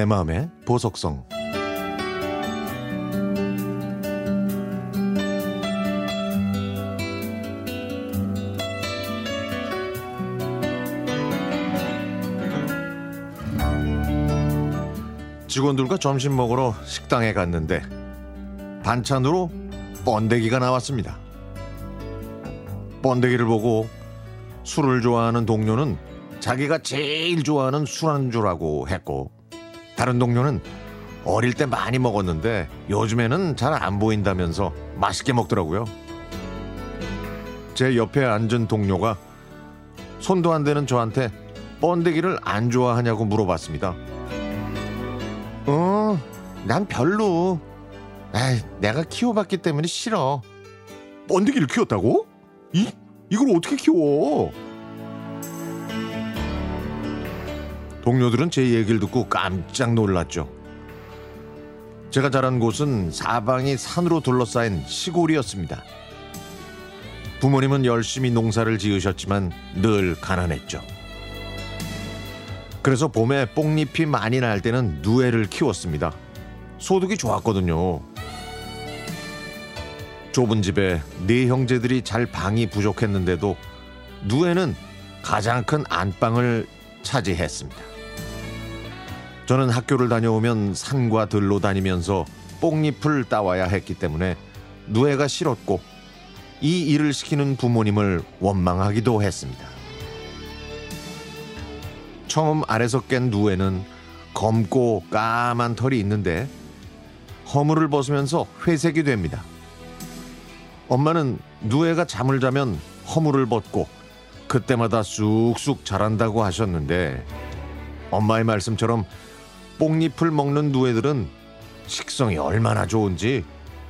내 마음의 보석성 직원들과 점심 먹으러 식당에 갔는데 반찬으로 번데기가 나왔습니다. 번데기를 보고 술을 좋아하는 동료는 자기가 제일 좋아하는 술 안주라고 했고 다른 동료는 어릴 때 많이 먹었는데 요즘에는 잘 안 보인다면서 맛있게 먹더라고요. 제 옆에 앉은 동료가 손도 안 대는 저한테 번데기를 안 좋아하냐고 물어봤습니다. 어, 난 별로. 에이, 내가 키워봤기 때문에 싫어. 번데기를 키웠다고? 이, 이걸 어떻게 키워? 동료들은 제 얘기를 듣고 깜짝 놀랐죠. 제가 자란 곳은 사방이 산으로 둘러싸인 시골이었습니다. 부모님은 열심히 농사를 지으셨지만 늘 가난했죠. 그래서 봄에 뽕잎이 많이 날 때는 누에를 키웠습니다. 소득이 좋았거든요. 좁은 집에 네 형제들이 잘 방이 부족했는데도 누에는 가장 큰 안방을 차지했습니다. 저는 학교를 다녀오면 산과 들로 다니면서 뽕잎을 따와야 했기 때문에 누에가 싫었고 이 일을 시키는 부모님을 원망하기도 했습니다. 처음 알에서 깬 누에는 검고 까만 털이 있는데 허물을 벗으면서 회색이 됩니다. 엄마는 누에가 잠을 자면 허물을 벗고 그때마다 쑥쑥 자란다고 하셨는데 엄마의 말씀처럼 뽕잎을 먹는 누에들은 식성이 얼마나 좋은지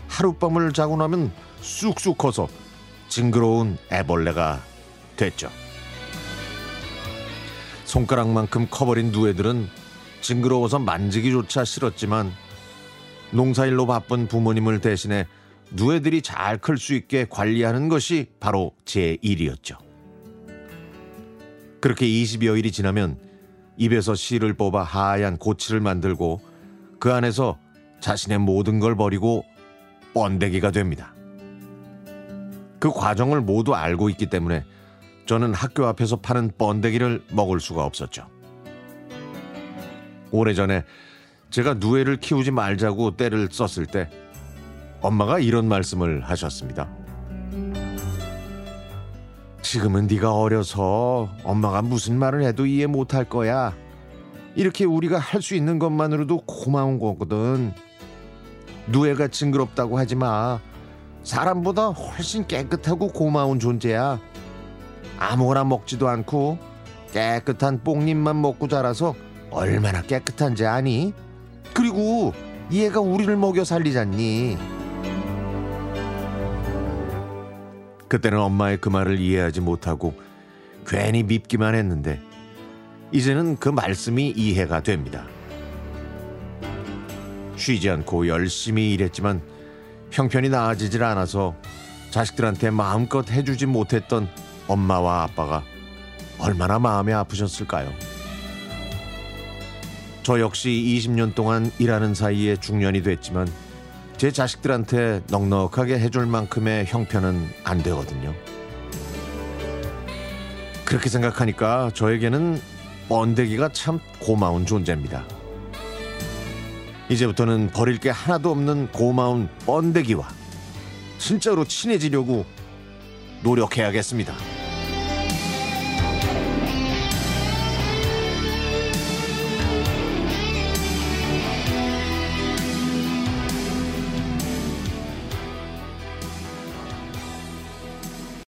하룻밤을 자고 나면 쑥쑥 커서 징그러운 애벌레가 됐죠. 손가락만큼 커버린 누에들은 징그러워서 만지기조차 싫었지만 농사일로 바쁜 부모님을 대신해 누에들이 잘 클 수 있게 관리하는 것이 바로 제 일이었죠. 그렇게 20여일이 지나면 입에서 씨를 뽑아 하얀 고치를 만들고 그 안에서 자신의 모든 걸 버리고 번데기가 됩니다. 그 과정을 모두 알고 있기 때문에 저는 학교 앞에서 파는 번데기를 먹을 수가 없었죠. 오래전에 제가 누에를 키우지 말자고 때를 썼을 때 엄마가 이런 말씀을 하셨습니다. 지금은 네가 어려서 엄마가 무슨 말을 해도 이해 못할 거야. 이렇게 우리가 할 수 있는 것만으로도 고마운 거거든. 누에가 징그럽다고 하지 마. 사람보다 훨씬 깨끗하고 고마운 존재야. 아무거나 먹지도 않고 깨끗한 뽕잎만 먹고 자라서 얼마나 깨끗한지 아니? 그리고 얘가 우리를 먹여 살리잖니. 그때는 엄마의 그 말을 이해하지 못하고 괜히 밉기만 했는데 이제는 그 말씀이 이해가 됩니다. 쉬지 않고 열심히 일했지만 형편이 나아지질 않아서 자식들한테 마음껏 해주지 못했던 엄마와 아빠가 얼마나 마음이 아프셨을까요? 저 역시 20년 동안 일하는 사이에 중년이 됐지만 제 자식들한테 넉넉하게 해줄 만큼의 형편은 안 되거든요. 그렇게 생각하니까 저에게는 번데기가 참 고마운 존재입니다. 이제부터는 버릴 게 하나도 없는 고마운 번데기와 진짜로 친해지려고 노력해야겠습니다.